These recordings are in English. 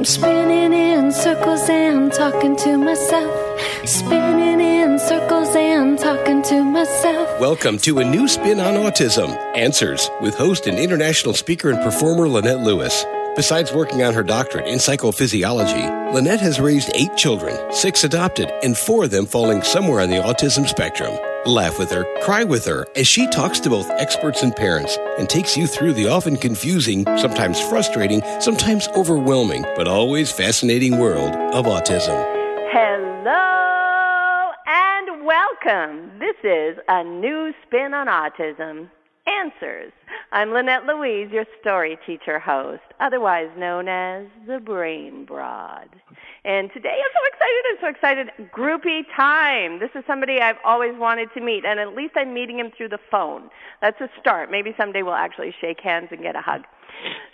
I'm spinning in circles and talking to myself. Spinning in circles and talking to myself. Welcome to a new spin on autism Answers with host and international speaker and performer Lynette Louise. Besides working on her doctorate in psychophysiology, Lynette has raised eight children, six adopted, and four of them falling somewhere on the autism spectrum. Laugh with her, cry with her as she talks to both experts and parents and takes you through the often confusing, sometimes frustrating, sometimes overwhelming, but always fascinating world of autism. Hello and welcome. This is a new spin on autism. Answers. I'm Lynette Louise, your story teacher host, otherwise known as the Brain Broad. And today I'm so excited. I'm so excited. Groupie time. This is somebody I've always wanted to meet, and at least I'm meeting him through the phone. That's a start. Maybe someday we'll actually shake hands and get a hug.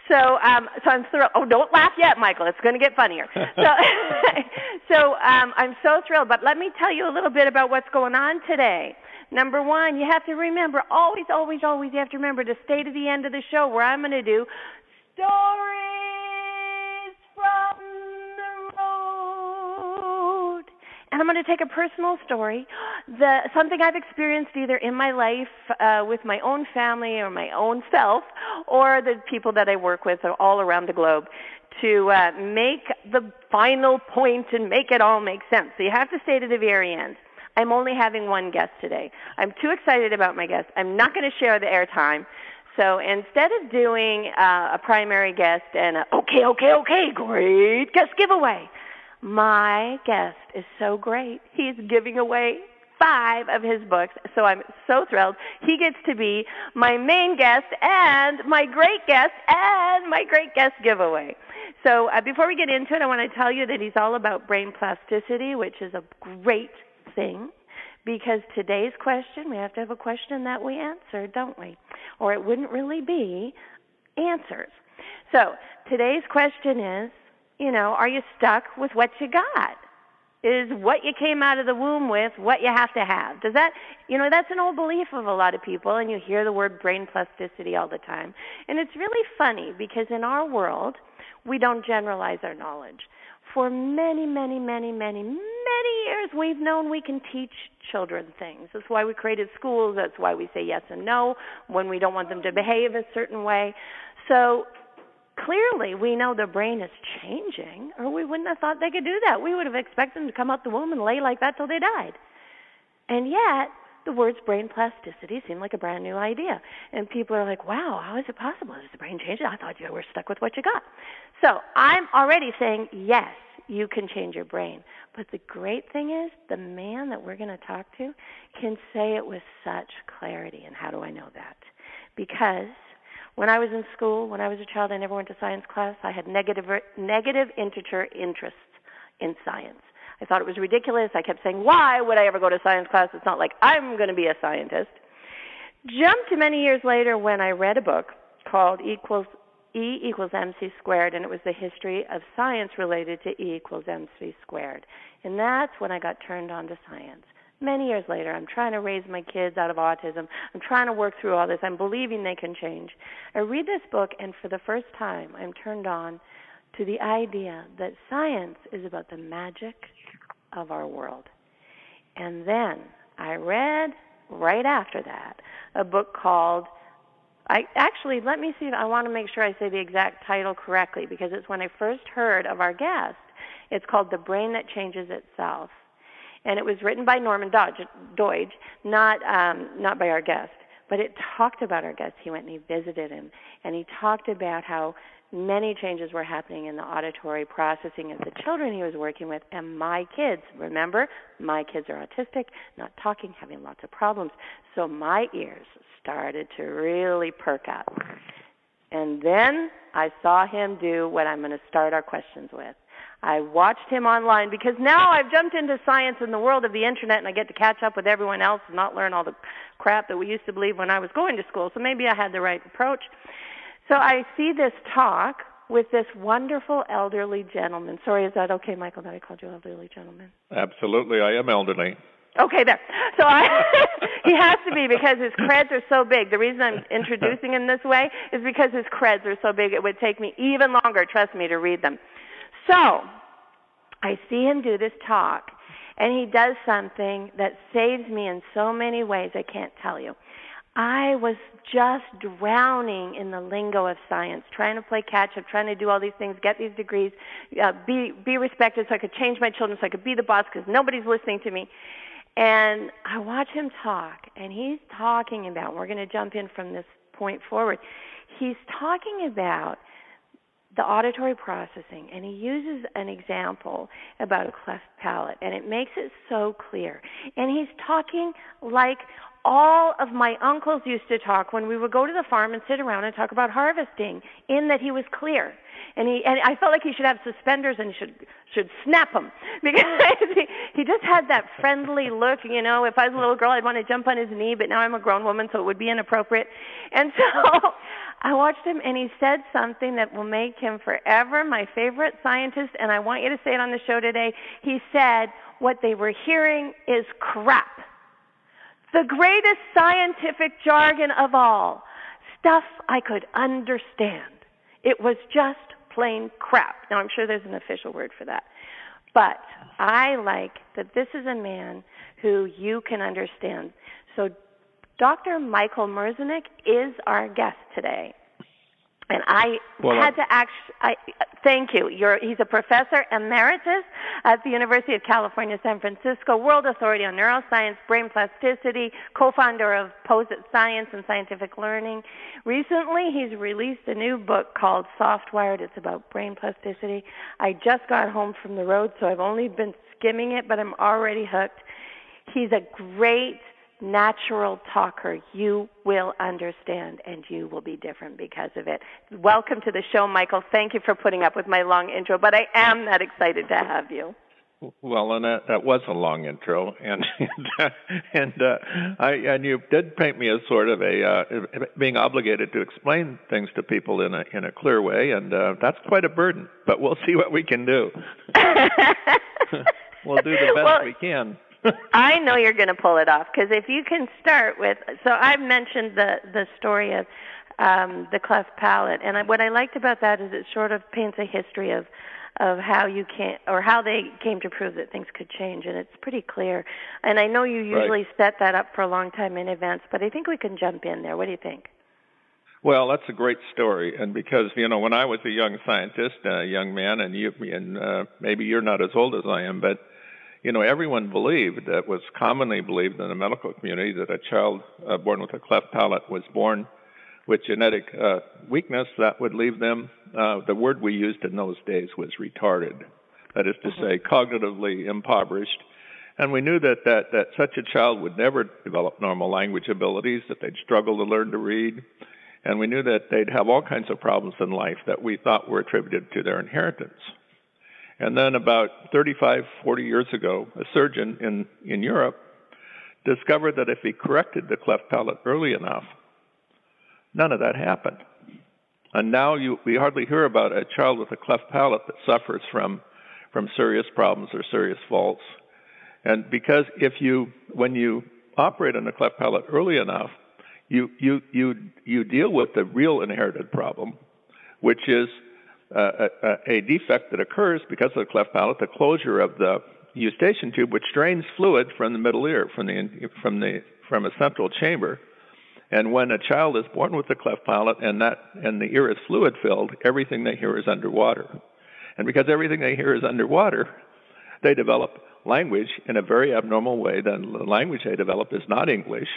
So, um, so I'm thrilled. Oh, don't laugh yet, Michael. It's going to get funnier. So, so um, I'm so thrilled. But let me tell you a little bit about what's going on today. Number one, you have to remember, always, always, always, you have to remember to stay to the end of the show where I'm going to do stories from the road. And I'm going to take a personal story, the, something I've experienced either in my life uh, with my own family or my own self, or the people that I work with all around the globe, to uh, make the final point and make it all make sense. So you have to stay to the very end. I'm only having one guest today. I'm too excited about my guest. I'm not going to share the airtime. So instead of doing uh, a primary guest and a, okay, okay, okay, great guest giveaway, my guest is so great. He's giving away five of his books. So I'm so thrilled. He gets to be my main guest and my great guest and my great guest giveaway. So uh, before we get into it, I want to tell you that he's all about brain plasticity, which is a great thing because today's question, we have to have a question that we answer, don't we? Or it wouldn't really be answers. So today's question is, you know, are you stuck with what you got? Is what you came out of the womb with what you have to have? Does that, you know, that's an old belief of a lot of people, and you hear the word brain plasticity all the time. And it's really funny because in our world, we don't generalize our knowledge for many, many, many, many, many years, we've known we can teach children things. That's why we created schools. That's why we say yes and no when we don't want them to behave a certain way. So clearly, we know the brain is changing, or we wouldn't have thought they could do that. We would have expected them to come out the womb and lay like that till they died. And yet, the words brain plasticity seem like a brand new idea. And people are like, wow, how is it possible? Does the brain changing? I thought you were stuck with what you got. So I'm already saying, yes, you can change your brain. But the great thing is, the man that we're going to talk to can say it with such clarity. And how do I know that? Because when I was in school, when I was a child, I never went to science class. I had negative, negative integer interests in science. I thought it was ridiculous. I kept saying, why would I ever go to science class? It's not like I'm going to be a scientist. Jump to many years later when I read a book called Equals E equals mc squared, and it was the history of science related to E equals mc squared. And that's when I got turned on to science. Many years later, I'm trying to raise my kids out of autism. I'm trying to work through all this. I'm believing they can change. I read this book, and for the first time, I'm turned on to the idea that science is about the magic of our world. And then I read right after that a book called I actually let me see if I want to make sure I say the exact title correctly because it's when I first heard of our guest. It's called The Brain That Changes Itself. And it was written by Norman Doidge, not um, not by our guest, but it talked about our guest. He went and he visited him, and he talked about how many changes were happening in the auditory processing of the children he was working with and my kids. Remember, my kids are autistic, not talking, having lots of problems. So my ears started to really perk up. And then I saw him do what I'm going to start our questions with. I watched him online because now I've jumped into science in the world of the internet and I get to catch up with everyone else and not learn all the crap that we used to believe when I was going to school. So maybe I had the right approach. So I see this talk with this wonderful elderly gentleman. Sorry, is that okay, Michael, that I called you elderly gentleman? Absolutely. I am elderly. Okay, there. So I, he has to be because his creds are so big. The reason I'm introducing him this way is because his creds are so big. It would take me even longer, trust me, to read them. So, I see him do this talk, and he does something that saves me in so many ways I can't tell you. I was just drowning in the lingo of science, trying to play catch up, trying to do all these things, get these degrees, uh, be be respected, so I could change my children, so I could be the boss because nobody's listening to me. And I watch him talk, and he's talking about. We're going to jump in from this point forward. He's talking about the auditory processing, and he uses an example about a cleft palate, and it makes it so clear. And he's talking like all of my uncles used to talk when we would go to the farm and sit around and talk about harvesting, in that he was clear. And he and I felt like he should have suspenders and should should snap them because he, he just had that friendly look. You know, if I was a little girl, I'd want to jump on his knee, but now I'm a grown woman, so it would be inappropriate. And so I watched him, and he said something that will make him forever my favorite scientist. And I want you to say it on the show today. He said, "What they were hearing is crap." The greatest scientific jargon of all. Stuff I could understand. It was just plain crap. Now, I'm sure there's an official word for that. But I like that this is a man who you can understand. So, Dr. Michael Merzenich is our guest today. And I well, had to uh, actually, I, thank you. You're, he's a professor emeritus at the University of California, San Francisco, world authority on neuroscience, brain plasticity, co-founder of Posit Science and Scientific Learning. Recently, he's released a new book called Softwired. It's about brain plasticity. I just got home from the road, so I've only been skimming it, but I'm already hooked. He's a great natural talker, you will understand and you will be different because of it. Welcome to the show, Michael. Thank you for putting up with my long intro, but I am that excited to have you. Well, and that, that was a long intro, and and, and uh, I and you did paint me as sort of a uh, being obligated to explain things to people in a in a clear way, and uh, that's quite a burden. But we'll see what we can do. we'll do the best well, we can. I know you're going to pull it off because if you can start with, so I've mentioned the the story of um, the cleft palate, and I, what I liked about that is it sort of paints a history of of how you can or how they came to prove that things could change, and it's pretty clear. And I know you usually right. set that up for a long time in advance, but I think we can jump in there. What do you think? Well, that's a great story, and because you know when I was a young scientist, a young man, and you and uh, maybe you're not as old as I am, but you know, everyone believed that was commonly believed in the medical community that a child uh, born with a cleft palate was born with genetic uh, weakness that would leave them. Uh, the word we used in those days was retarded. That is to mm-hmm. say, cognitively impoverished. And we knew that, that, that such a child would never develop normal language abilities, that they'd struggle to learn to read. And we knew that they'd have all kinds of problems in life that we thought were attributed to their inheritance. And then about 35, 40 years ago, a surgeon in, in Europe discovered that if he corrected the cleft palate early enough, none of that happened. And now you, we hardly hear about a child with a cleft palate that suffers from, from serious problems or serious faults. And because if you, when you operate on a cleft palate early enough, you, you, you, you deal with the real inherited problem, which is uh, a, a, defect that occurs because of the cleft palate, the closure of the eustachian tube, which drains fluid from the middle ear, from the from the from a central chamber. And when a child is born with a cleft palate and that and the ear is fluid filled, everything they hear is underwater. And because everything they hear is underwater, they develop language in a very abnormal way. The language they develop is not English,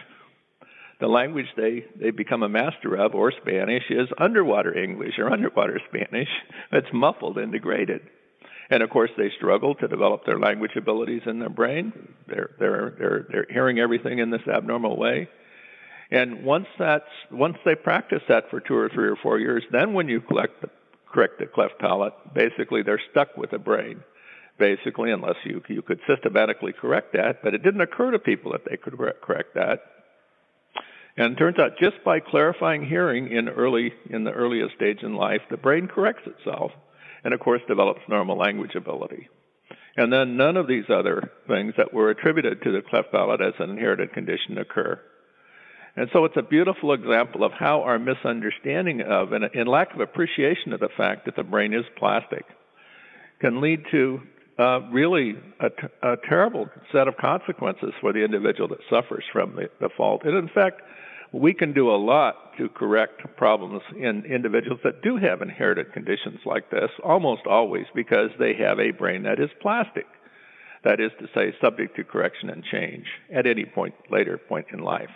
the language they, they become a master of, or Spanish, is underwater English or underwater Spanish. It's muffled and degraded. And of course, they struggle to develop their language abilities in their brain. They're, they're, they're, they're hearing everything in this abnormal way. And once that's, once they practice that for two or three or four years, then when you collect the, correct the cleft palate, basically they're stuck with a brain. Basically, unless you, you could systematically correct that, but it didn't occur to people that they could correct that. And turns out just by clarifying hearing in early in the earliest stage in life, the brain corrects itself and of course develops normal language ability. And then none of these other things that were attributed to the cleft palate as an inherited condition occur. And so it's a beautiful example of how our misunderstanding of and, and lack of appreciation of the fact that the brain is plastic can lead to uh, really a, t- a terrible set of consequences for the individual that suffers from the, the fault. And in fact, we can do a lot to correct problems in individuals that do have inherited conditions like this, almost always because they have a brain that is plastic. That is to say, subject to correction and change at any point later point in life.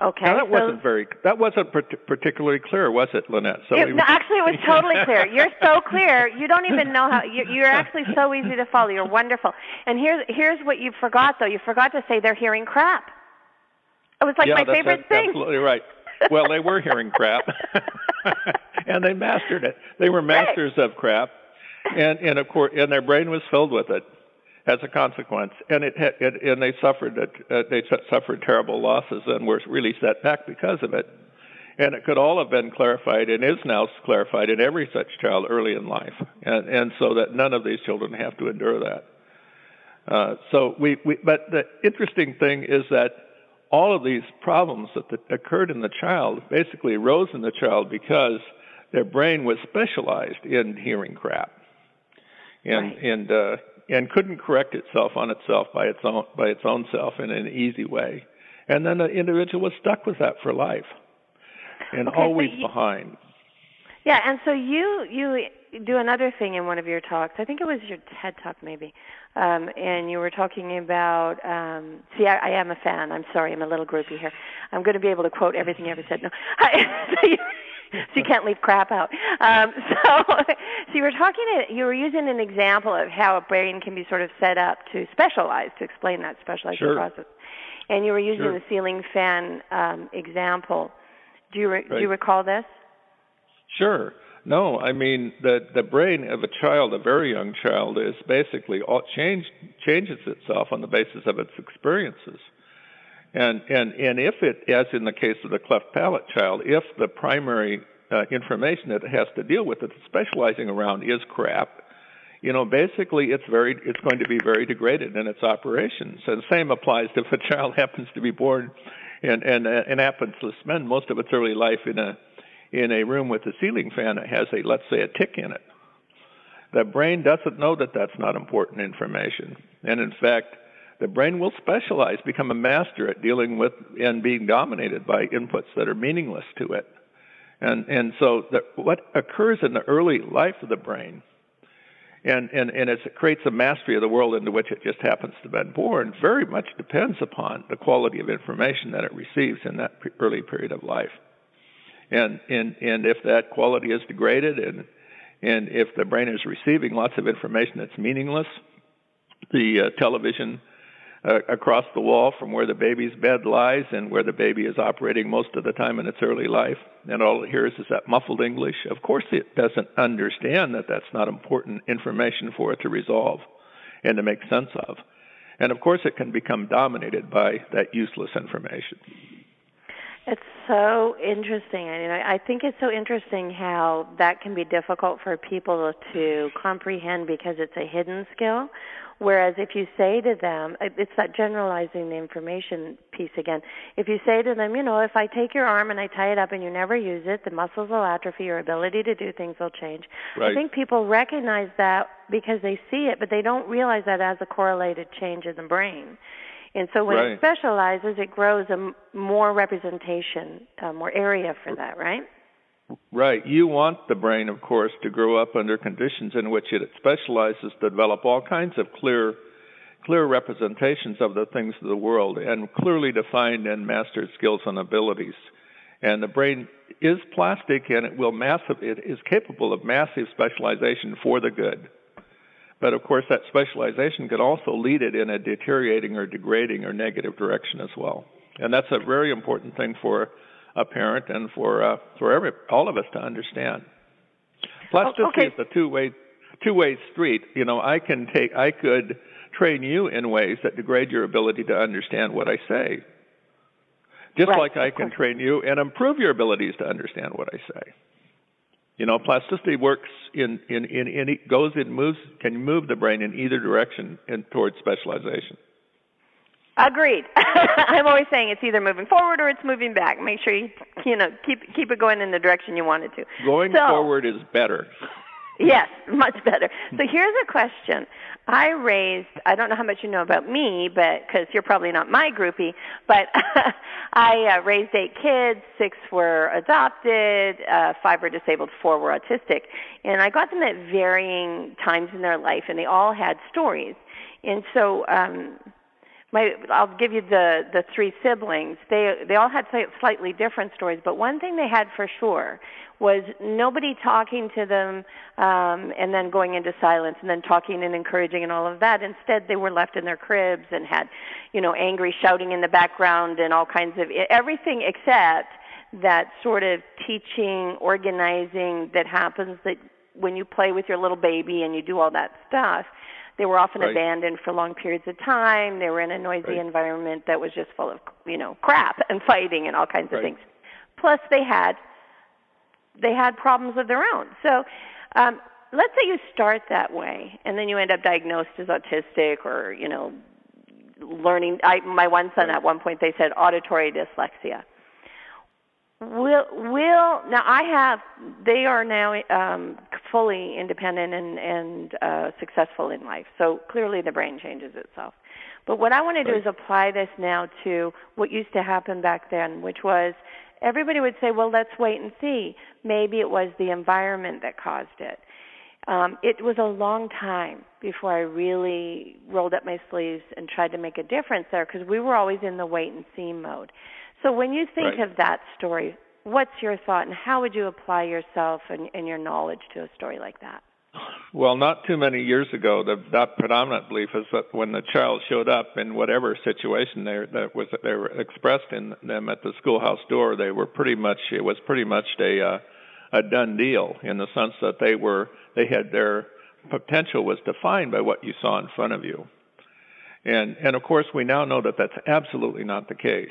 Okay. Now, that so wasn't very. That wasn't particularly clear, was it, Lynette? So it, no, actually, it was totally clear. You're so clear. You don't even know how. You're, you're actually so easy to follow. You're wonderful. And here's here's what you forgot though. You forgot to say they're hearing crap. It was like yeah, my that's, favorite that's thing. Absolutely right. Well, they were hearing crap, and they mastered it. They were masters right. of crap, and and of course, and their brain was filled with it as a consequence, and it, it and they suffered uh, they suffered terrible losses and were really set back because of it. And it could all have been clarified and is now clarified in every such child early in life, and and so that none of these children have to endure that. Uh, so we, we, but the interesting thing is that all of these problems that the, occurred in the child basically arose in the child because their brain was specialized in hearing crap, and right. and uh, and couldn't correct itself on itself by its own by its own self in an easy way. And then the individual was stuck with that for life, and okay, always you, behind. Yeah, and so you you do another thing in one of your talks. I think it was your TED talk, maybe, um, and you were talking about. Um, see, I, I am a fan. I'm sorry, I'm a little groupie here. I'm going to be able to quote everything you ever said. No, so you, so you can't leave crap out. Um, so, so you were talking. To, you were using an example of how a brain can be sort of set up to specialize to explain that specialization sure. process, and you were using sure. the ceiling fan um, example. Do you re- right. do you recall this? Sure. No, I mean the the brain of a child, a very young child, is basically all change changes itself on the basis of its experiences. And and and if it, as in the case of the cleft palate child, if the primary uh, information that it has to deal with, that it's specializing around, is crap, you know, basically it's very it's going to be very degraded in its operations. And the same applies if a child happens to be born and and and happens to spend most of its early life in a in a room with a ceiling fan that has a let's say a tick in it. The brain doesn't know that that's not important information, and in fact the brain will specialize, become a master at dealing with and being dominated by inputs that are meaningless to it. And and so the, what occurs in the early life of the brain, and and and it creates a mastery of the world into which it just happens to have been born, very much depends upon the quality of information that it receives in that early period of life. And and and if that quality is degraded, and and if the brain is receiving lots of information that's meaningless, the uh, television uh, across the wall from where the baby's bed lies and where the baby is operating most of the time in its early life. And all it hears is that muffled English. Of course, it doesn't understand that that's not important information for it to resolve and to make sense of. And of course, it can become dominated by that useless information. It's so interesting. I mean, I think it's so interesting how that can be difficult for people to comprehend because it's a hidden skill. Whereas if you say to them, it's that generalizing the information piece again. If you say to them, you know, if I take your arm and I tie it up and you never use it, the muscles will atrophy, your ability to do things will change. Right. I think people recognize that because they see it, but they don't realize that as a correlated change in the brain. And so when right. it specializes, it grows a m- more representation, uh, more area for that, right? Right. You want the brain, of course, to grow up under conditions in which it specializes to develop all kinds of clear, clear representations of the things of the world and clearly defined and mastered skills and abilities. And the brain is plastic and it will massive, it is capable of massive specialization for the good. But of course, that specialization could also lead it in a deteriorating or degrading or negative direction as well. And that's a very important thing for a parent and for uh, for every all of us to understand. Plasticity okay. is a two way two way street. You know, I can take I could train you in ways that degrade your ability to understand what I say. Just right, like I can train you and improve your abilities to understand what I say. You know, plasticity works in in in, in it goes in moves can move the brain in either direction in towards specialization. Agreed. I'm always saying it's either moving forward or it's moving back. Make sure you you know keep keep it going in the direction you want it to. Going so, forward is better. Yes, much better. So here's a question. I raised, I don't know how much you know about me, but because you're probably not my groupie, but I uh, raised eight kids, six were adopted, uh, five were disabled, four were autistic. And I got them at varying times in their life, and they all had stories. And so, um, my I'll give you the the three siblings. They they all had slightly different stories, but one thing they had for sure was nobody talking to them um and then going into silence and then talking and encouraging and all of that. Instead, they were left in their cribs and had, you know, angry shouting in the background and all kinds of everything except that sort of teaching, organizing that happens that when you play with your little baby and you do all that stuff they were often right. abandoned for long periods of time. They were in a noisy right. environment that was just full of, you know, crap and fighting and all kinds right. of things. Plus, they had they had problems of their own. So, um, let's say you start that way, and then you end up diagnosed as autistic, or you know, learning. I, my one son at one point they said auditory dyslexia will will now i have they are now um fully independent and and uh successful in life. So clearly the brain changes itself. But what i want to do is apply this now to what used to happen back then which was everybody would say well let's wait and see. Maybe it was the environment that caused it. Um it was a long time before i really rolled up my sleeves and tried to make a difference there because we were always in the wait and see mode so when you think right. of that story, what's your thought, and how would you apply yourself and, and your knowledge to a story like that? Well, not too many years ago, the that predominant belief is that when the child showed up in whatever situation they that was they were expressed in them at the schoolhouse door, they were pretty much it was pretty much a uh, a done deal in the sense that they were they had their potential was defined by what you saw in front of you. And and of course we now know that that's absolutely not the case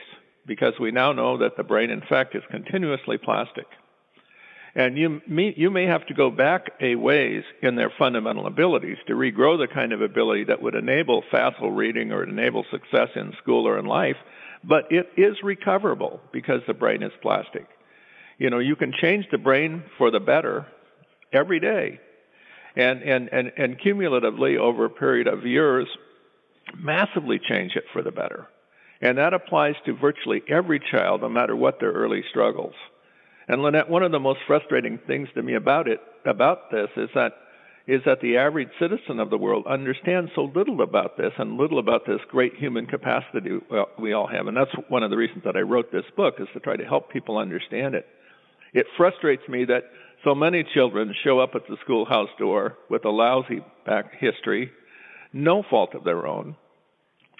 because we now know that the brain, in fact, is continuously plastic. And you may, you may have to go back a ways in their fundamental abilities to regrow the kind of ability that would enable facile reading or enable success in school or in life, but it is recoverable because the brain is plastic. You know, you can change the brain for the better every day. And, and, and, and cumulatively over a period of years, massively change it for the better. And that applies to virtually every child, no matter what their early struggles. And Lynette, one of the most frustrating things to me about it, about this, is that is that the average citizen of the world understands so little about this and little about this great human capacity we all have. And that's one of the reasons that I wrote this book is to try to help people understand it. It frustrates me that so many children show up at the schoolhouse door with a lousy back history, no fault of their own,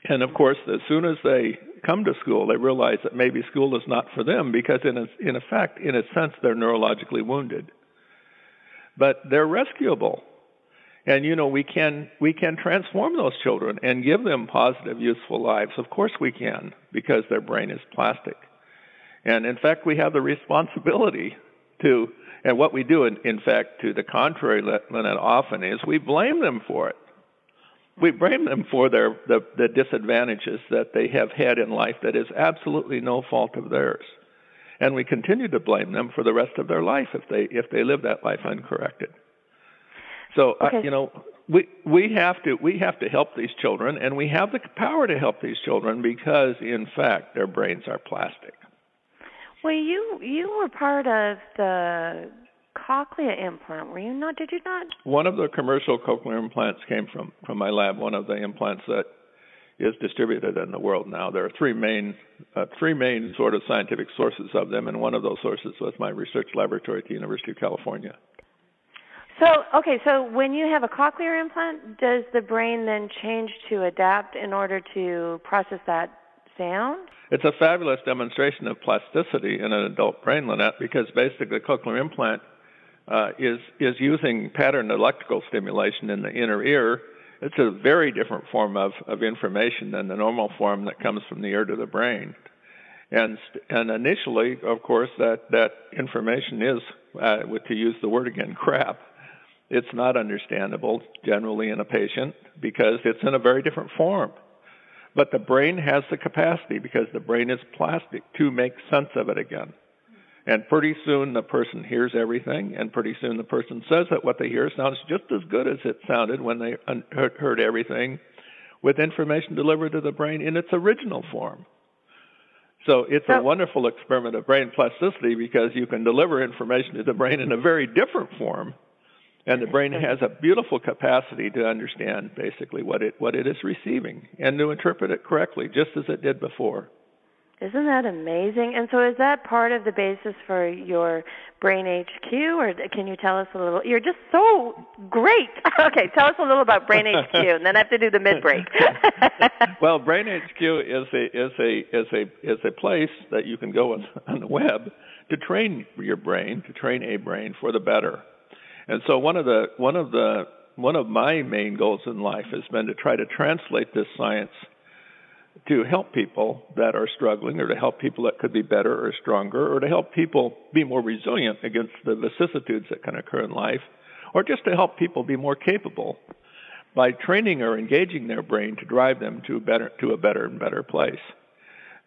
and of course, as soon as they come to school, they realize that maybe school is not for them because, in a, in effect, in a sense, they're neurologically wounded. But they're rescuable, and you know we can we can transform those children and give them positive, useful lives. Of course, we can because their brain is plastic, and in fact, we have the responsibility to. And what we do, in, in fact, to the contrary, Lynette, often is we blame them for it we blame them for their the, the disadvantages that they have had in life that is absolutely no fault of theirs. And we continue to blame them for the rest of their life if they if they live that life uncorrected. So uh, okay. uh, you know we we have to we have to help these children and we have the power to help these children because in fact their brains are plastic. Well you you were part of the cochlea implant, were you not? Did you not? One of the commercial cochlear implants came from from my lab. One of the implants that is distributed in the world now. There are three main uh, three main sort of scientific sources of them, and one of those sources was my research laboratory at the University of California. So, okay, so when you have a cochlear implant, does the brain then change to adapt in order to process that sound? It's a fabulous demonstration of plasticity in an adult brain, Lynette, because basically the cochlear implant uh, is is using pattern electrical stimulation in the inner ear. It's a very different form of, of information than the normal form that comes from the ear to the brain. And and initially, of course, that that information is, uh, to use the word again, crap. It's not understandable generally in a patient because it's in a very different form. But the brain has the capacity because the brain is plastic to make sense of it again. And pretty soon the person hears everything, and pretty soon the person says that what they hear sounds just as good as it sounded when they heard everything, with information delivered to the brain in its original form. So it's a wonderful experiment of brain plasticity because you can deliver information to the brain in a very different form and the brain has a beautiful capacity to understand basically what it what it is receiving and to interpret it correctly just as it did before isn't that amazing? And so is that part of the basis for your brain hq or can you tell us a little you're just so great. Okay tell us a little about brain hq and then i have to do the mid break well brain hq is a is a is a is a place that you can go on, on the web to train your brain to train a brain for the better. And so one of the one of the one of my main goals in life has been to try to translate this science to help people that are struggling or to help people that could be better or stronger or to help people be more resilient against the vicissitudes that can occur in life or just to help people be more capable by training or engaging their brain to drive them to better to a better and better place.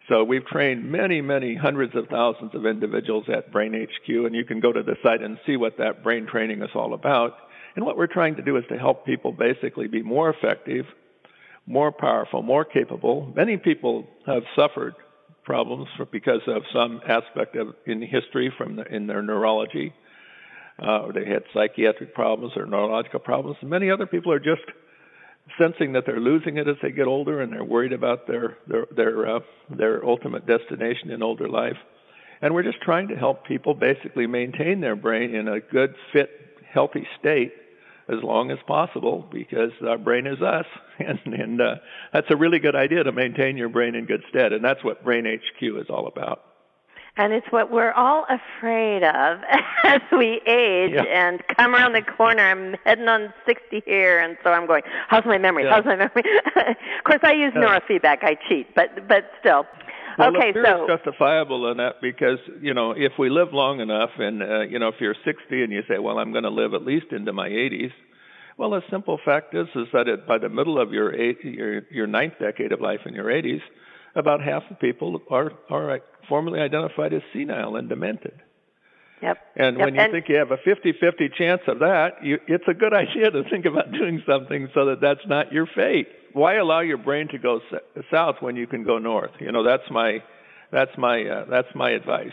So we've trained many, many hundreds of thousands of individuals at Brain HQ, and you can go to the site and see what that brain training is all about. And what we're trying to do is to help people basically be more effective, more powerful, more capable. Many people have suffered problems for, because of some aspect of in history from the, in their neurology, uh, or they had psychiatric problems or neurological problems. Many other people are just sensing that they're losing it as they get older and they're worried about their their their uh, their ultimate destination in older life. And we're just trying to help people basically maintain their brain in a good, fit, healthy state as long as possible because our brain is us, and, and uh, that's a really good idea to maintain your brain in good stead, and that's what Brain HQ is all about and it's what we're all afraid of as we age yeah. and come around the corner. I'm heading on 60 here, and so I'm going, "How's my memory? Yeah. How's my memory?" of course, I use yeah. neurofeedback. I cheat, but but still. Well, okay, the so is justifiable in that because you know if we live long enough, and uh, you know if you're 60 and you say, "Well, I'm going to live at least into my 80s," well, the simple fact is is that it, by the middle of your eight, your your ninth decade of life in your 80s, about half the people are are formally identified as senile and demented. Yep. And yep. when you and think you have a 50-50 chance of that, you, it's a good idea to think about doing something so that that's not your fate. Why allow your brain to go south when you can go north? You know, that's my that's my uh, that's my advice.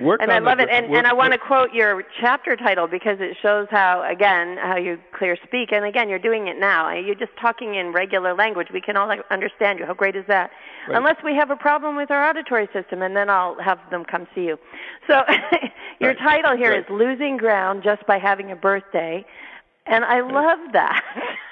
Work and I love it. And, work, and I want to quote your chapter title because it shows how, again, how you clear speak. And again, you're doing it now. You're just talking in regular language. We can all understand you. How great is that? Right. Unless we have a problem with our auditory system, and then I'll have them come see you. So your right. title here right. is Losing Ground Just by Having a Birthday. And I love that.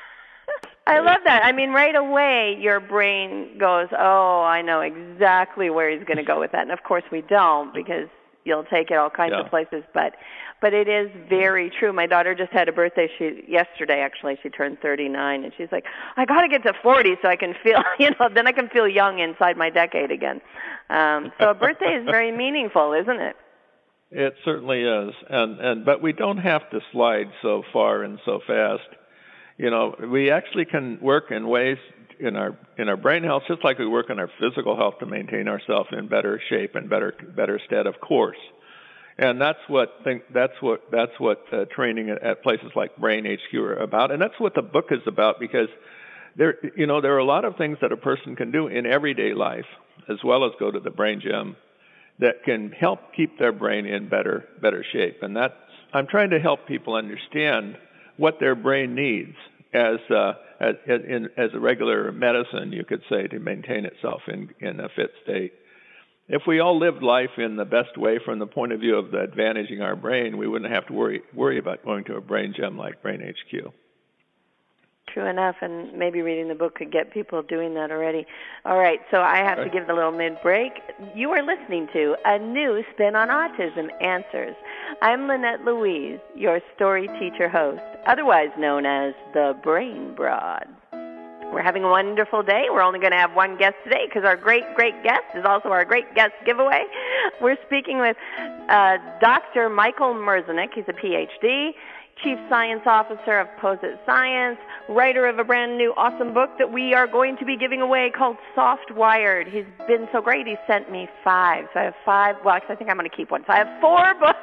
I love that. I mean, right away, your brain goes, "Oh, I know exactly where he's going to go with that." And of course, we don't because you'll take it all kinds yeah. of places but but it is very true my daughter just had a birthday she yesterday actually she turned 39 and she's like i got to get to 40 so i can feel you know then i can feel young inside my decade again um so a birthday is very meaningful isn't it it certainly is and and but we don't have to slide so far and so fast you know we actually can work in ways in our in our brain health just like we work on our physical health to maintain ourselves in better shape and better better stead of course. And that's what think that's what that's what uh, training at places like brain hq are about. And that's what the book is about because there you know there are a lot of things that a person can do in everyday life as well as go to the brain gym that can help keep their brain in better better shape. And that's i'm trying to help people understand what their brain needs as uh, as, in, as a regular medicine, you could say, to maintain itself in, in a fit state. If we all lived life in the best way from the point of view of the advantaging our brain, we wouldn't have to worry worry about going to a brain gym like Brain HQ. True enough, and maybe reading the book could get people doing that already. All right, so I have to give the little mid break. You are listening to a new spin on autism answers. I'm Lynette Louise, your story teacher host, otherwise known as the Brain Broad. We're having a wonderful day. We're only going to have one guest today because our great, great guest is also our great guest giveaway. We're speaking with uh, Dr. Michael Merzenich. He's a PhD. Chief Science Officer of Posit Science, writer of a brand new awesome book that we are going to be giving away called Soft Wired. He's been so great, he sent me five. So I have five, well, I think I'm going to keep one. So I have four books.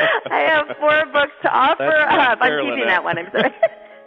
I have four books to offer up. I'm keeping that one, I'm sorry.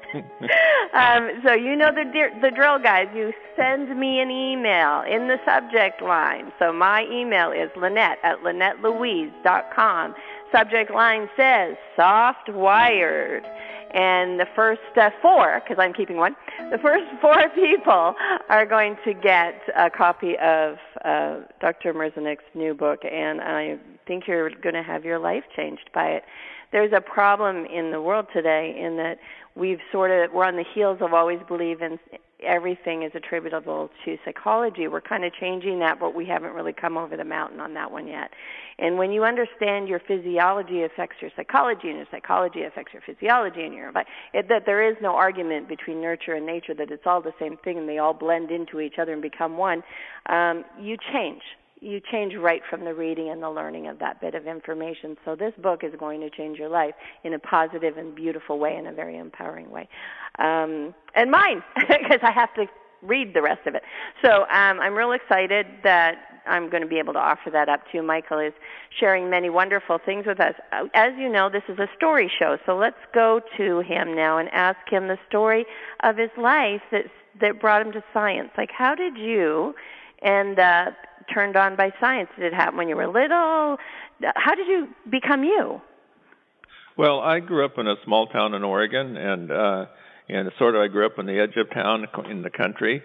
um, so you know the the drill, guys. You send me an email in the subject line. So my email is Lynette at LynetteLouise.com. Subject line says soft wired. And the first uh, four, because I'm keeping one, the first four people are going to get a copy of uh, Dr. Merzenich's new book, and I think you're going to have your life changed by it. There's a problem in the world today in that we've sort of we're on the heels of always believing everything is attributable to psychology. We're kind of changing that, but we haven't really come over the mountain on that one yet. And when you understand your physiology affects your psychology, and your psychology affects your physiology, and your it, that there is no argument between nurture and nature, that it's all the same thing, and they all blend into each other and become one. Um, you change you change right from the reading and the learning of that bit of information. So this book is going to change your life in a positive and beautiful way, in a very empowering way, um, and mine because I have to read the rest of it. So um, I'm real excited that I'm going to be able to offer that up to you. Michael is sharing many wonderful things with us. As you know, this is a story show, so let's go to him now and ask him the story of his life that that brought him to science. Like, how did you and turned on by science? Did it happen when you were little? How did you become you? Well, I grew up in a small town in Oregon, and uh, and sort of I grew up on the edge of town in the country.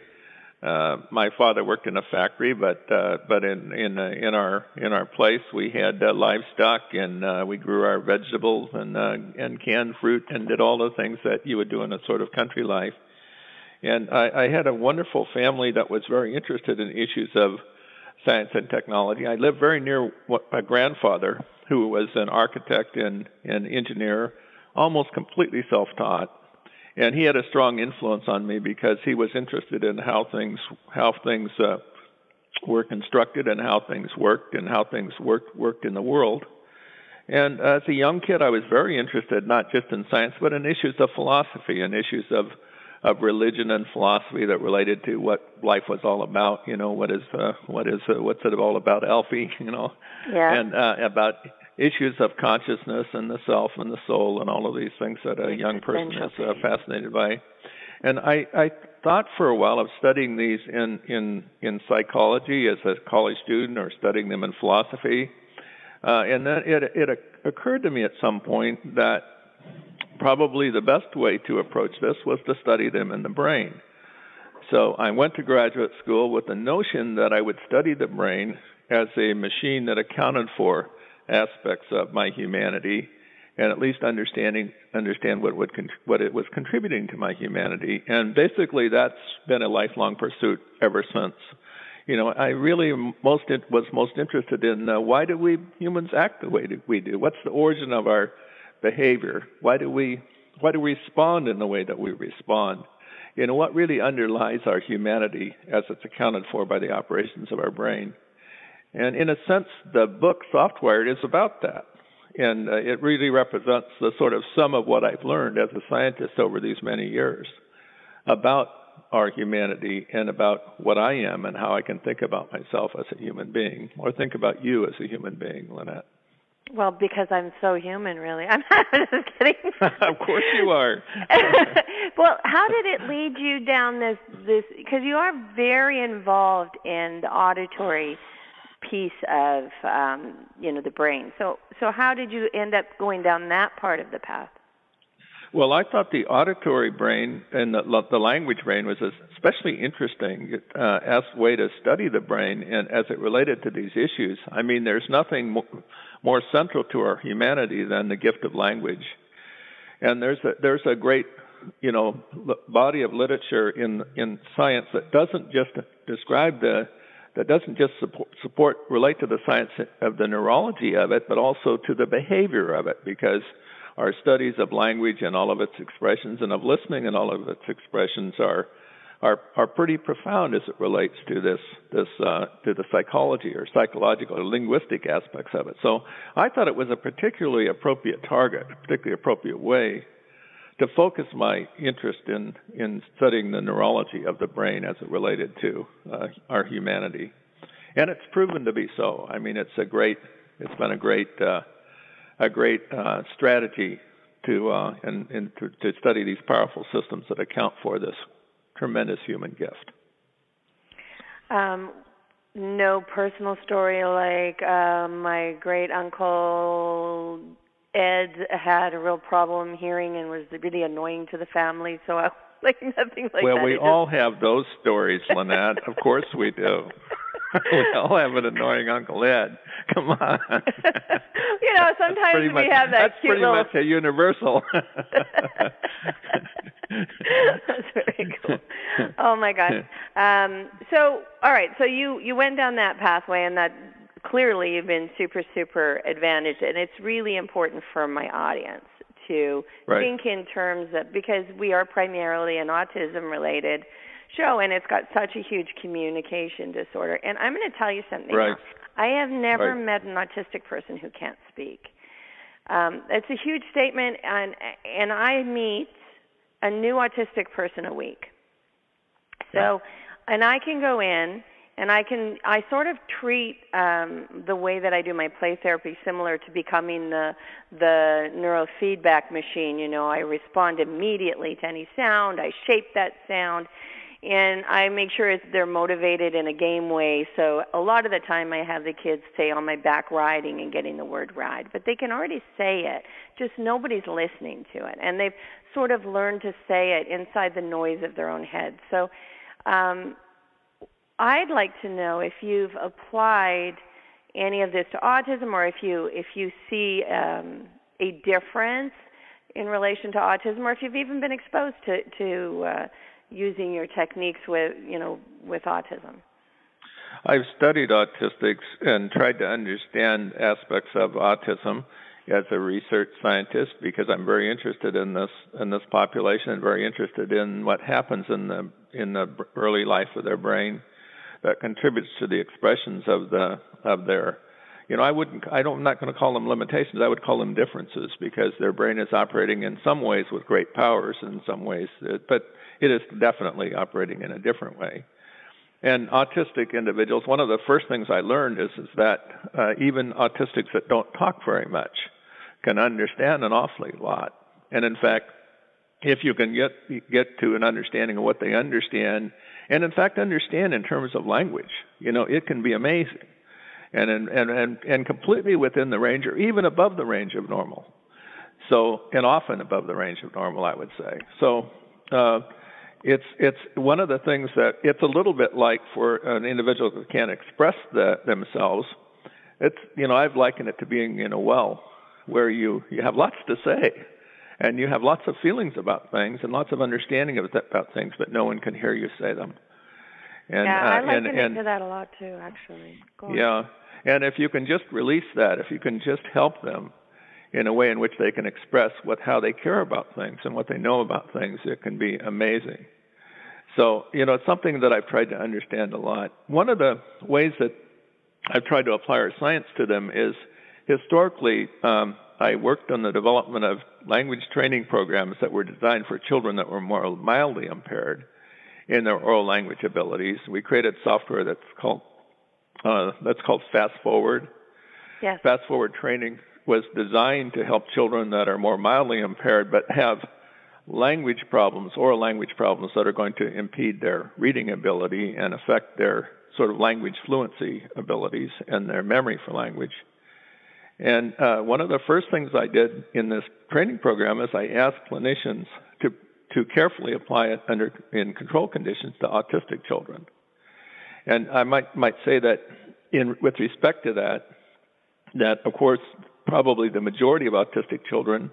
Uh, my father worked in a factory, but uh, but in in uh, in our in our place we had uh, livestock and uh, we grew our vegetables and uh, and canned fruit and did all the things that you would do in a sort of country life. And I, I had a wonderful family that was very interested in issues of science and technology. I lived very near my grandfather, who was an architect and an engineer, almost completely self-taught, and he had a strong influence on me because he was interested in how things how things uh, were constructed and how things worked and how things worked worked in the world. And as a young kid, I was very interested not just in science but in issues of philosophy and issues of of religion and philosophy that related to what life was all about. You know, what is uh, what is uh, what's it all about, Alfie? You know, yeah. and uh, about issues of consciousness and the self and the soul and all of these things that a young person is uh, fascinated by. And I, I thought for a while of studying these in, in, in psychology as a college student or studying them in philosophy. Uh, and then it, it occurred to me at some point that probably the best way to approach this was to study them in the brain. So I went to graduate school with the notion that I would study the brain as a machine that accounted for aspects of my humanity and at least understanding understand what would what it was contributing to my humanity. And basically that's been a lifelong pursuit ever since. You know i really most was most interested in uh, why do we humans act the way we do? What's the origin of our behavior? Why do we why do we respond in the way that we respond? You know, what really underlies our humanity as it's accounted for by the operations of our brain? And in a sense, the book Soft Wired is about that. And uh, it really represents the sort of sum of what I've learned as a scientist over these many years about our humanity and about what I am and how I can think about myself as a human being or think about you as a human being, Lynette. Well, because I'm so human, really. I'm just kidding. of course you are. well, how did it lead you down this this? Because you are very involved in the auditory piece of um, you know the brain. So, so how did you end up going down that part of the path? Well, I thought the auditory brain and the, the language brain was especially interesting uh, as a way to study the brain and as it related to these issues. I mean, there's nothing more, more central to our humanity than the gift of language, and there's a, there's a great you know body of literature in in science that doesn't just describe the that doesn't just support, support relate to the science of the neurology of it, but also to the behavior of it because our studies of language and all of its expressions and of listening and all of its expressions are are are pretty profound as it relates to this this uh, to the psychology or psychological or linguistic aspects of it. So I thought it was a particularly appropriate target, a particularly appropriate way to focus my interest in in studying the neurology of the brain as it related to uh, our humanity, and it's proven to be so. I mean, it's a great it's been a great uh, a great uh, strategy to uh, and, and to, to study these powerful systems that account for this tremendous human gift. Um, no personal story like uh, my great uncle Ed had a real problem hearing and was really annoying to the family. So I was like nothing like well, that. Well, we all have those stories, Lynette. of course we do. we all have an annoying Uncle Ed. Come on. you know, sometimes we much, have that that's cute pretty little. much a universal. that's very cool. Oh my gosh. Um, so, all right. So you you went down that pathway, and that clearly you've been super super advantaged, and it's really important for my audience to right. think in terms of because we are primarily an autism related show and it's got such a huge communication disorder and i'm going to tell you something right. i have never right. met an autistic person who can't speak um, it's a huge statement and and i meet a new autistic person a week so yeah. and i can go in and I can I sort of treat um, the way that I do my play therapy similar to becoming the the neurofeedback machine. You know, I respond immediately to any sound. I shape that sound, and I make sure it's, they're motivated in a game way. So a lot of the time, I have the kids say on my back riding and getting the word ride, but they can already say it. Just nobody's listening to it, and they've sort of learned to say it inside the noise of their own head. So. Um, I'd like to know if you've applied any of this to autism, or if you if you see um, a difference in relation to autism, or if you've even been exposed to to uh, using your techniques with you know with autism. I've studied autistics and tried to understand aspects of autism as a research scientist because I'm very interested in this in this population and very interested in what happens in the in the early life of their brain that contributes to the expressions of the of their you know i wouldn't i don't i'm not going to call them limitations i would call them differences because their brain is operating in some ways with great powers in some ways but it is definitely operating in a different way and autistic individuals one of the first things i learned is is that uh, even autistics that don't talk very much can understand an awfully lot and in fact if you can get get to an understanding of what they understand and in fact understand in terms of language. You know, it can be amazing, and and and and completely within the range, or even above the range of normal. So, and often above the range of normal, I would say. So. Uh, it's it's one of the things that it's a little bit like for an individual who can't express the, themselves. It's you know I've likened it to being in a well where you you have lots to say, and you have lots of feelings about things and lots of understanding of about things, but no one can hear you say them. And, yeah, I uh, liken and, it and, to that a lot too, actually. Yeah, and if you can just release that, if you can just help them in a way in which they can express what how they care about things and what they know about things, it can be amazing. So you know, it's something that I've tried to understand a lot. One of the ways that I've tried to apply our science to them is historically. Um, I worked on the development of language training programs that were designed for children that were more mildly impaired in their oral language abilities. We created software that's called uh, that's called Fast ForWord. Yes. Fast ForWord training was designed to help children that are more mildly impaired but have language problems, oral language problems that are going to impede their reading ability and affect their sort of language fluency abilities and their memory for language. And uh, one of the first things I did in this training program is I asked clinicians to to carefully apply it under in control conditions to autistic children. And I might might say that in with respect to that, that of course probably the majority of autistic children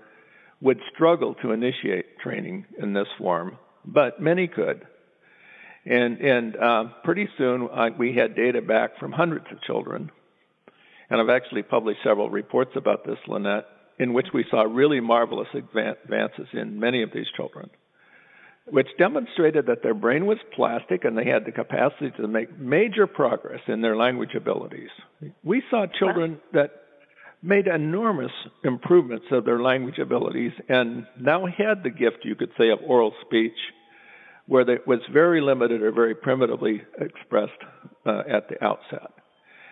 would struggle to initiate training in this form, but many could. And and uh, pretty soon I, we had data back from hundreds of children and I've actually published several reports about this, Lynette, in which we saw really marvelous advances in many of these children. which demonstrated that their brain was plastic and they had the capacity to make major progress in their language abilities. We saw children that made enormous improvements of their language abilities and now had the gift, you could say, of oral speech, where it was very limited or very primitively expressed uh, at the outset.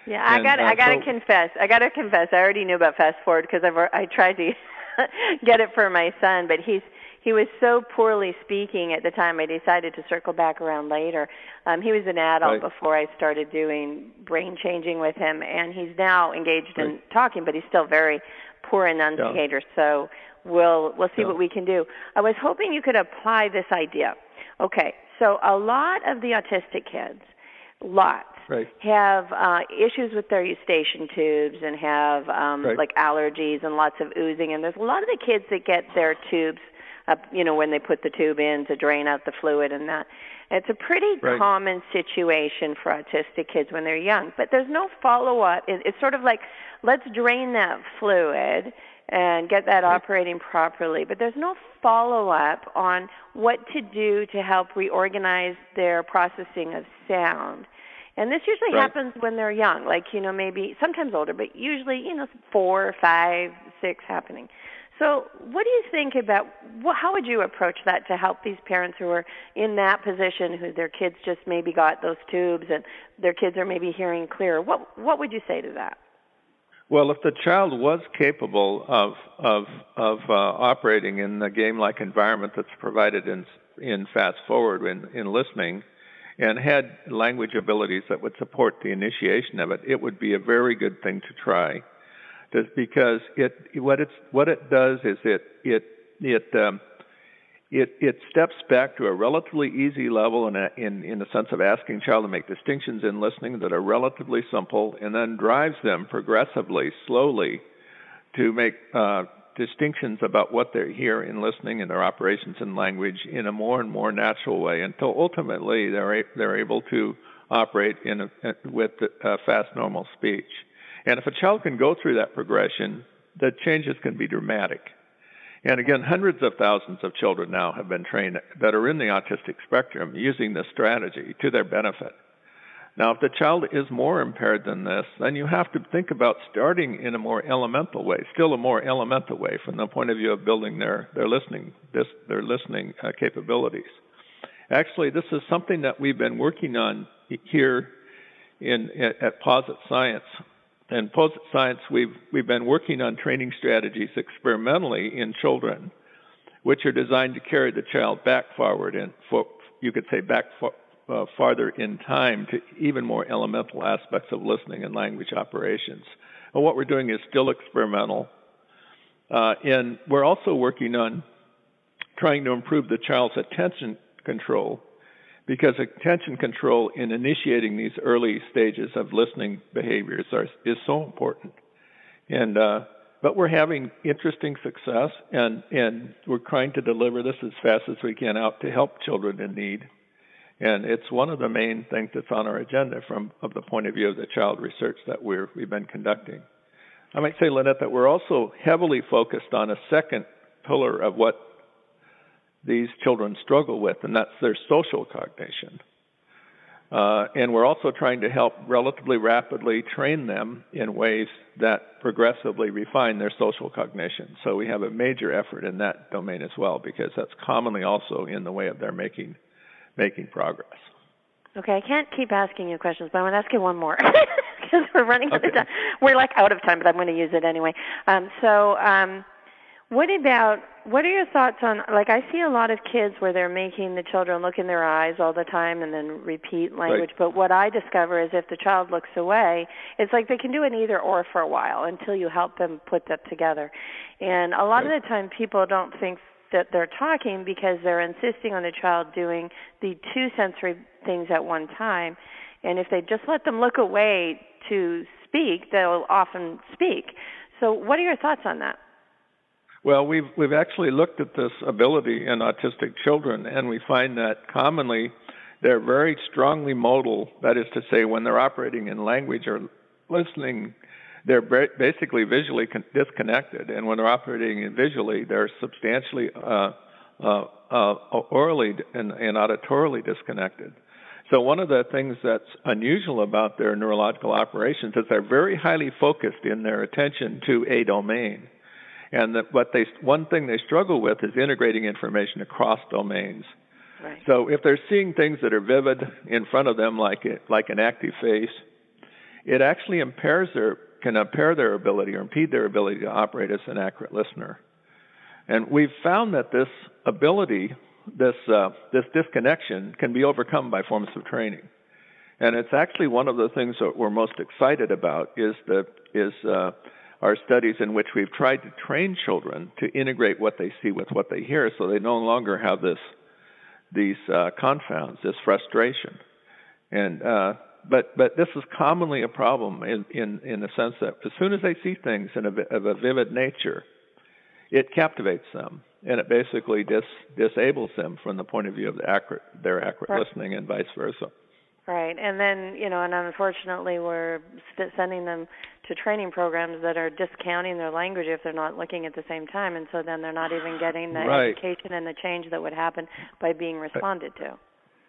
Yeah, I got. Uh, I got to so, confess. I got to confess. I already knew about Fast ForWord because I've. I tried to get it for my son, but he's he was so poorly speaking at the time. I decided to circle back around later. Um, he was an adult right. before I started doing brain changing with him, and he's now engaged right. in talking, but he's still very poor enunciator. Yeah. So we'll we'll see yeah. what we can do. I was hoping you could apply this idea. Okay, so a lot of the autistic kids, lots right. have uh, issues with their eustachian tubes and have um, right. like allergies and lots of oozing. And there's a lot of the kids that get their tubes, uh, you know, when they put the tube in to drain out the fluid and that. It's a pretty right. common situation for autistic kids when they're young, but there's no follow up. It's sort of like, let's drain that fluid and get that operating properly. But there's no follow up on what to do to help reorganize their processing of sound. And this usually right. happens when they're young, like, you know, maybe sometimes older, but usually, you know, four, five, six happening. So, what do you think about how would you approach that to help these parents who are in that position, who their kids just maybe got those tubes and their kids are maybe hearing clearer? What what would you say to that? Well, if the child was capable of of of uh, operating in the game-like environment that's provided in in Fast ForWord in in listening, and had language abilities that would support the initiation of it, it would be a very good thing to try. Just because it what it's what it does is it it it um, it it steps back to a relatively easy level in a, in in the sense of asking child to make distinctions in listening that are relatively simple, and then drives them progressively, slowly, to make uh, distinctions about what they hear in listening and their operations in language in a more and more natural way until ultimately they're they're able to operate in a, with a fast normal speech. And if a child can go through that progression, the changes can be dramatic. And again, hundreds of thousands of children now have been trained that are in the autistic spectrum using this strategy to their benefit. Now, if the child is more impaired than this, then you have to think about starting in a more elemental way, still a more elemental way from the point of view of building their, their listening, this, their listening uh, capabilities. Actually, this is something that we've been working on here in, at, at Posit Science. And Posit Science, we've, we've been working on training strategies experimentally in children, which are designed to carry the child back forward and, for, you could say, back for, uh, farther in time to even more elemental aspects of listening and language operations. And what we're doing is still experimental. Uh, and we're also working on trying to improve the child's attention control because attention control in initiating these early stages of listening behaviors are, is so important. And uh, but we're having interesting success, and and we're trying to deliver this as fast as we can out to help children in need. And it's one of the main things that's on our agenda from of the point of view of the child research that we're, we've been conducting. I might say, Lynette, that we're also heavily focused on a second pillar of what these children struggle with, and that's their social cognition. Uh, and we're also trying to help relatively rapidly train them in ways that progressively refine their social cognition. So we have a major effort in that domain as well, because that's commonly also in the way of their making making progress. Okay, I can't keep asking you questions, but I want to ask you one more because we're running out of time. We're like out of time, but I'm going to use it anyway. Um, so, um, what about what are your thoughts on like I see a lot of kids where they're making the children look in their eyes all the time and then repeat language. Right. But what I discover is if the child looks away, it's like they can do an either or for a while until you help them put that together. And a lot right. of the time, people don't think that they're talking because they're insisting on the child doing the two sensory things at one time. And if they just let them look away to speak, they'll often speak. So, what are your thoughts on that? Well, we've we've actually looked at this ability in autistic children, and we find that commonly they're very strongly modal. That is to say, when they're operating in language or listening they're basically visually disconnected, and when they're operating visually, they're substantially uh, uh, uh, orally and, and auditorily disconnected. So one of the things that's unusual about their neurological operations is they're very highly focused in their attention to a domain. And that what they one thing they struggle with is integrating information across domains. Right. So if they're seeing things that are vivid in front of them, like it, like an active face, it actually impairs their can impair their ability or impede their ability to operate as an accurate listener. And we've found that this ability, this uh, this disconnection, can be overcome by forms of training. And it's actually one of the things that we're most excited about is the is uh, our studies in which we've tried to train children to integrate what they see with what they hear, so they no longer have this these uh, confounds, this frustration. And uh, but but this is commonly a problem in in in the sense that as soon as they see things in a, of a vivid nature, it captivates them and it basically dis, disables them from the point of view of the accurate their accurate right. listening and vice versa. Right, and then you know, and unfortunately, we're sending them to training programs that are discounting their language if they're not looking at the same time, and so then they're not even getting the right. education and the change that would happen by being responded to.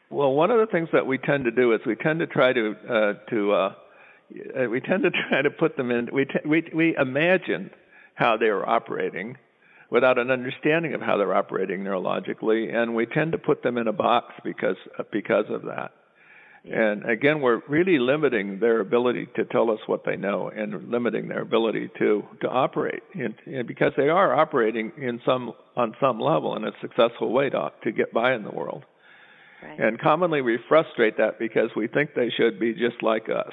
Well, one of the things that we tend to do is we tend to try to uh, to uh, we tend to try to put them in. We t- we we imagine how they are operating without an understanding of how they're operating neurologically, and we tend to put them in a box because because of that. And again, we're really limiting their ability to tell us what they know and limiting their ability to, to operate in, in, because they are operating in some, on some level in a successful way to, to get by in the world. Right. And commonly we frustrate that because we think they should be just like us.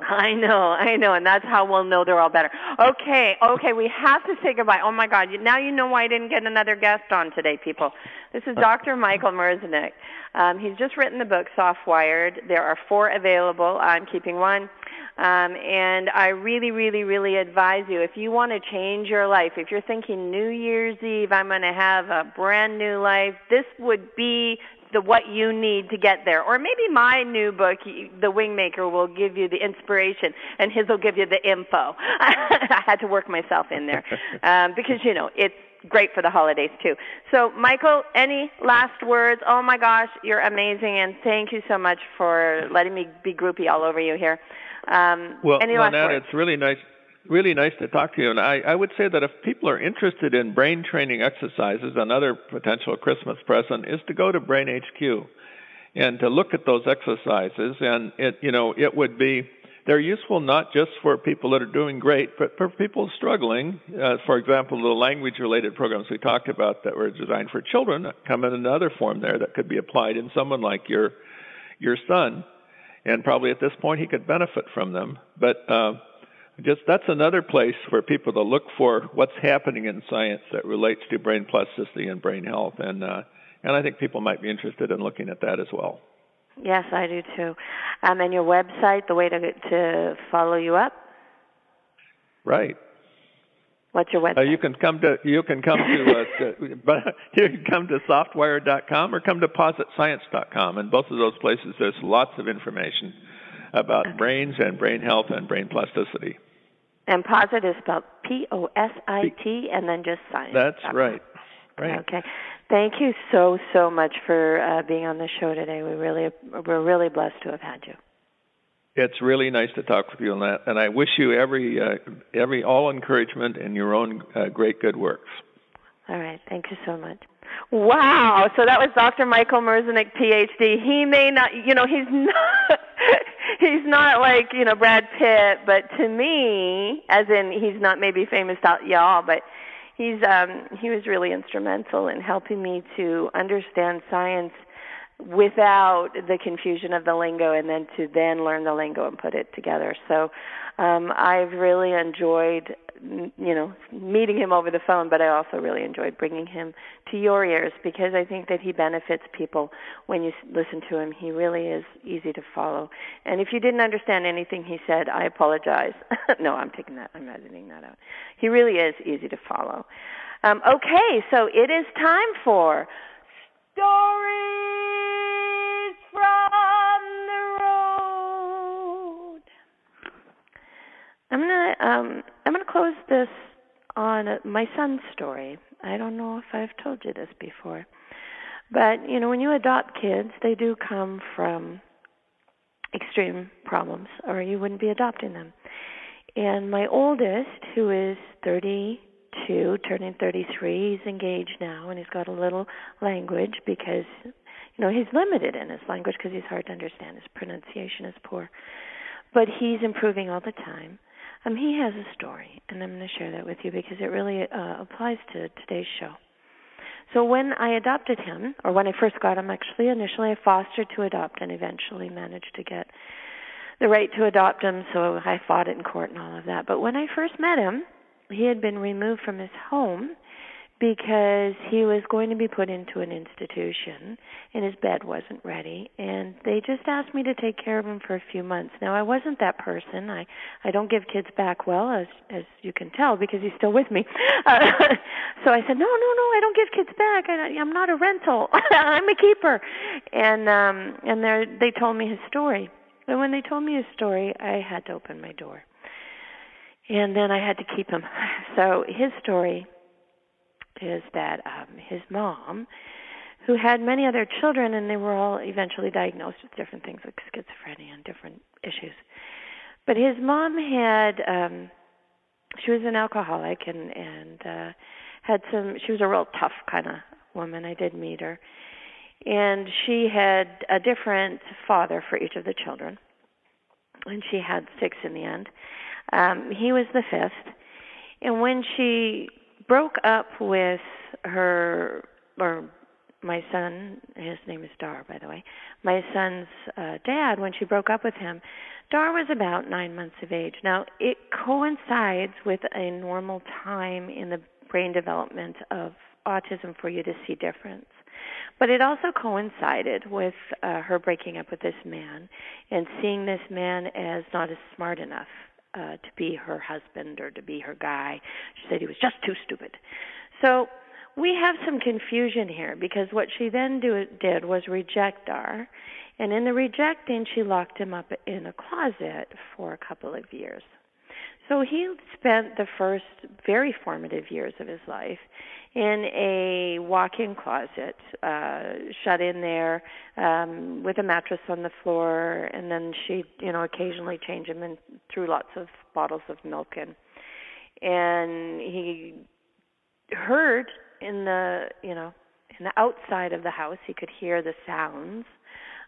I know, I know, and that's how we'll know they're all better. Okay, okay, we have to say goodbye. Oh my God, now you know why I didn't get another guest on today, people. This is Dr. Michael Merzenich. Um, he's just written the book Soft-Wired. There are four available. I'm keeping one. Um, and I really, really, really advise you if you want to change your life, if you're thinking New Year's Eve, I'm going to have a brand new life, this would be the what you need to get there. Or maybe my new book, The Wingmaker, will give you the inspiration, and his will give you the info. I had to work myself in there um, because you know it's great for the holidays too. So, Michael, any last words? Oh my gosh, you're amazing, and thank you so much for letting me be groupie all over you here. Um, well, any last Lynette, words? it's really nice really nice to talk to you. And I, I would say that if people are interested in brain training exercises, another potential Christmas present is to go to BrainHQ and to look at those exercises. And it, you know, it would be they're useful not just for people that are doing great, but for people struggling. Uh, for example, the language-related programs we talked about that were designed for children come in another form there that could be applied in someone like your your son. And probably at this point he could benefit from them. But uh, just that's another place for people to look for what's happening in science that relates to brain plasticity and brain health, and uh, and I think people might be interested in looking at that as well. Yes, I do too. Um, and your website, the way to to follow you up. Right. What's your website? Uh, you can come to you can come to, uh, to but you can come to softwire.com or come to positscience.com, and both of those places there's lots of information about brains and brain health and brain plasticity. And posit is spelled P O S I T and then just science. That's right. Right. Okay. Thank you so so much for uh, being on the show today. We really we're really blessed to have had you. It's really nice to talk with you on that, and I wish you every uh, every all encouragement in your own uh, great good works. All right. Thank you so much. Wow. So that was Dr. Michael Merzenich, PhD. He may not, you know, he's not he's not like you know Brad Pitt, but to me, as in he's not maybe famous to y'all, but he's um he was really instrumental in helping me to understand science without the confusion of the lingo and then to then learn the lingo and put it together. So um I've really enjoyed you know, meeting him over the phone, but I also really enjoyed bringing him to your ears because I think that he benefits people when you listen to him. He really is easy to follow. And if you didn't understand anything he said, I apologize. no, I'm taking that, I'm editing that out. He really is easy to follow. Um, okay, so it is time for stories from I'm gonna um, I'm gonna close this on a, my son's story. I don't know if I've told you this before. But, you know, when you adopt kids, they do come from extreme problems or you wouldn't be adopting them. And my oldest, who is 32, turning 33, he's engaged now and he's got a little language because you know, he's limited in his language because he's hard to understand. His pronunciation is poor. But he's improving all the time. Um, he has a story, and I'm going to share that with you because it really uh, applies to today's show. So when I adopted him, or when I first got him, actually, initially I fostered to adopt and eventually managed to get the right to adopt him, so I fought it in court and all of that. But when I first met him, he had been removed from his home because he was going to be put into an institution and his bed wasn't ready. And they just asked me to take care of him for a few months. Now i wasn't that person. I i don't give kids back well as as you can tell because he's still with me. Uh, so i said no no no i don't give kids back. I, i'm not a rental. I'm a keeper. And um and they they told me his story. And when they told me his story i had to open my door. And then i had to keep him. So his story is that um, his mom, who had many other children, and they were all eventually diagnosed with different things like schizophrenia and different issues. But his mom had, um, she was an alcoholic and and uh, had some. She was a real tough kind of woman. I did meet her, and she had a different father for each of the children, and she had six in the end. Um, he was the fifth, and when she broke up with her or my son his name is Dar by the way my son's uh dad when she broke up with him Dar was about 9 months of age. Now it coincides with a normal time in the brain development of autism for you to see difference. But it also coincided with uh, her breaking up with this man and seeing this man as not as smart enough uh, to be her husband or to be her guy. She said he was just too stupid. So we have some confusion here because what she then do, did was reject Dar, and in the rejecting, she locked him up in a closet for a couple of years. So he spent the first very formative years of his life in a walk-in closet, uh, shut in there um, with a mattress on the floor, and then she, you know, occasionally change him and threw lots of bottles of milk in. And he heard in the, you know, in the outside of the house, he could hear the sounds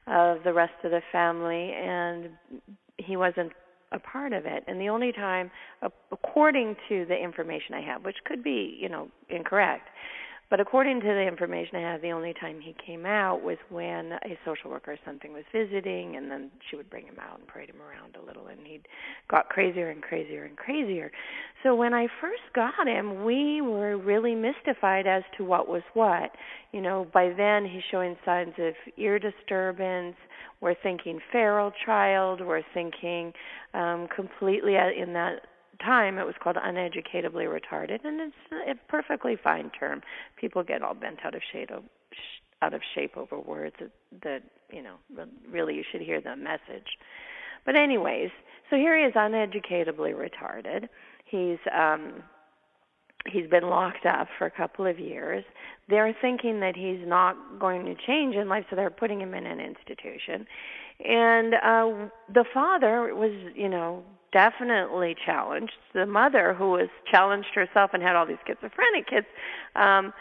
of the rest of the family, and he wasn't a part of it. And the only time, according to the information I have, which could be, you know, incorrect, but according to the information I have, the only time he came out was when a social worker or something was visiting, and then she would bring him out and parade him around a little, and he'd got crazier and crazier and crazier. So when I first got him, we were really mystified as to what was what. You know, by then he's showing signs of ear disturbance. We're thinking feral child. We're thinking um, completely in that time it was called uneducatably retarded and it's a perfectly fine term. People get all bent out of shape out of shape over words that, you know really you should hear the message. But anyways so here he is uneducatably retarded. He's um he's been locked up for a couple of years. They're thinking that he's not going to change in life so they're putting him in an institution. And uh the father was you know definitely challenged. The mother, who was challenged herself and had all these schizophrenic kids, um,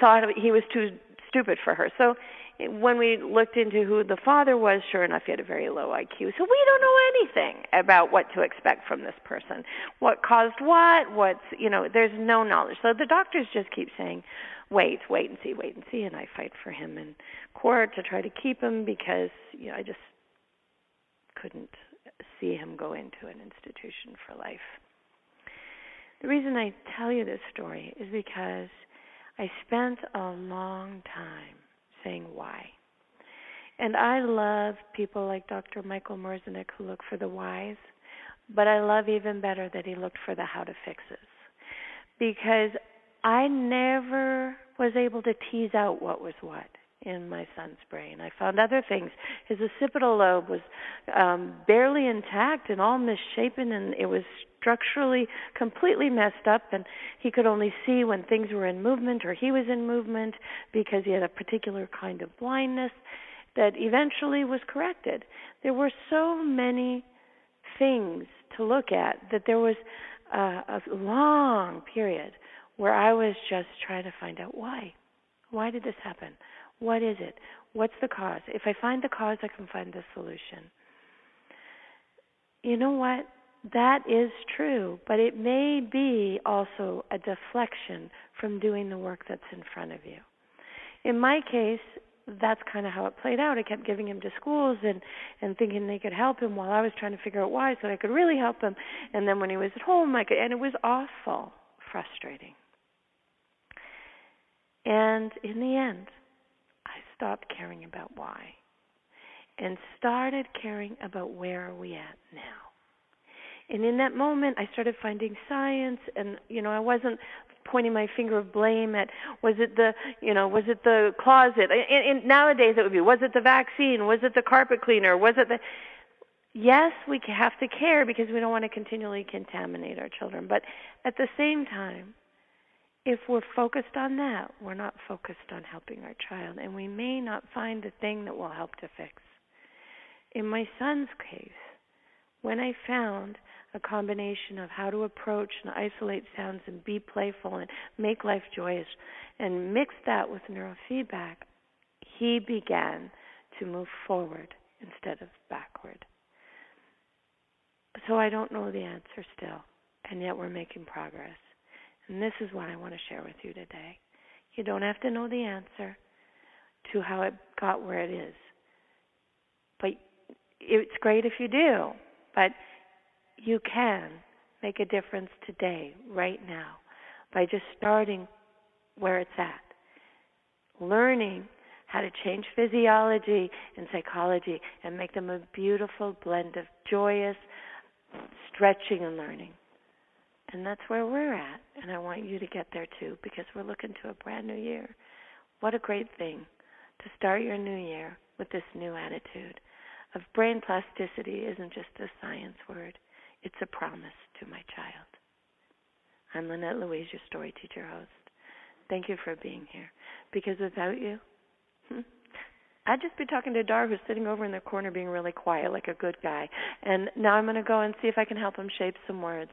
thought he was too stupid for her. So when we looked into who the father was, sure enough, he had a very low IQ. So we don't know anything about what to expect from this person. What caused what? What's, you know, there's no knowledge. So the doctors just keep saying, wait, wait and see, wait and see. And I fight for him in court to try to keep him because, you know, I just couldn't see him go into an institution for life. The reason I tell you this story is because I spent a long time saying why. And I love people like Dr. Michael Merzenich who look for the whys, but I love even better that he looked for the how to fixes. Because I never was able to tease out what was what. In my son's brain. I found other things. His occipital lobe was um, barely intact and all misshapen, and it was structurally completely messed up. And he could only see when things were in movement or he was in movement because he had a particular kind of blindness that eventually was corrected. There were so many things to look at that there was a, a long period where I was just trying to find out why. Why did this happen? What is it? What's the cause? If I find the cause, I can find the solution. You know what? That is true, but it may be also a deflection from doing the work that's in front of you. In my case, that's kind of how it played out. I kept giving him to schools and and thinking they could help him while I was trying to figure out why so I could really help him. And then when he was at home, I could, and it was awful, frustrating. And in the end, stopped caring about why and started caring about where are we at now. And in that moment, I started finding science, and you know, I wasn't pointing my finger of blame at was it the you know was it the closet? And, and nowadays it would be was it the vaccine? Was it the carpet cleaner? Was it the yes we have to care because we don't want to continually contaminate our children. But at the same time if we're focused on that, we're not focused on helping our child, and we may not find the thing that will help to fix. In my son's case, when I found a combination of how to approach and isolate sounds and be playful and make life joyous and mix that with neurofeedback, he began to move forward instead of backward. So I don't know the answer still, and yet we're making progress. And this is what I want to share with you today. You don't have to know the answer to how it got where it is. But it's great if you do. But you can make a difference today, right now, by just starting where it's at. Learning how to change physiology and psychology and make them a beautiful blend of joyous stretching and learning. And that's where we're at. And I want you to get there too because we're looking to a brand new year. What a great thing to start your new year with this new attitude of brain plasticity isn't just a science word, it's a promise to my child. I'm Lynette Louise, your story teacher host. Thank you for being here because without you, hmm, I'd just be talking to Dar, who's sitting over in the corner being really quiet like a good guy. And now I'm going to go and see if I can help him shape some words.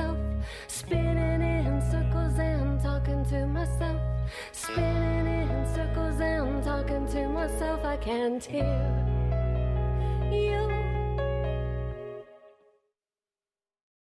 Can't hear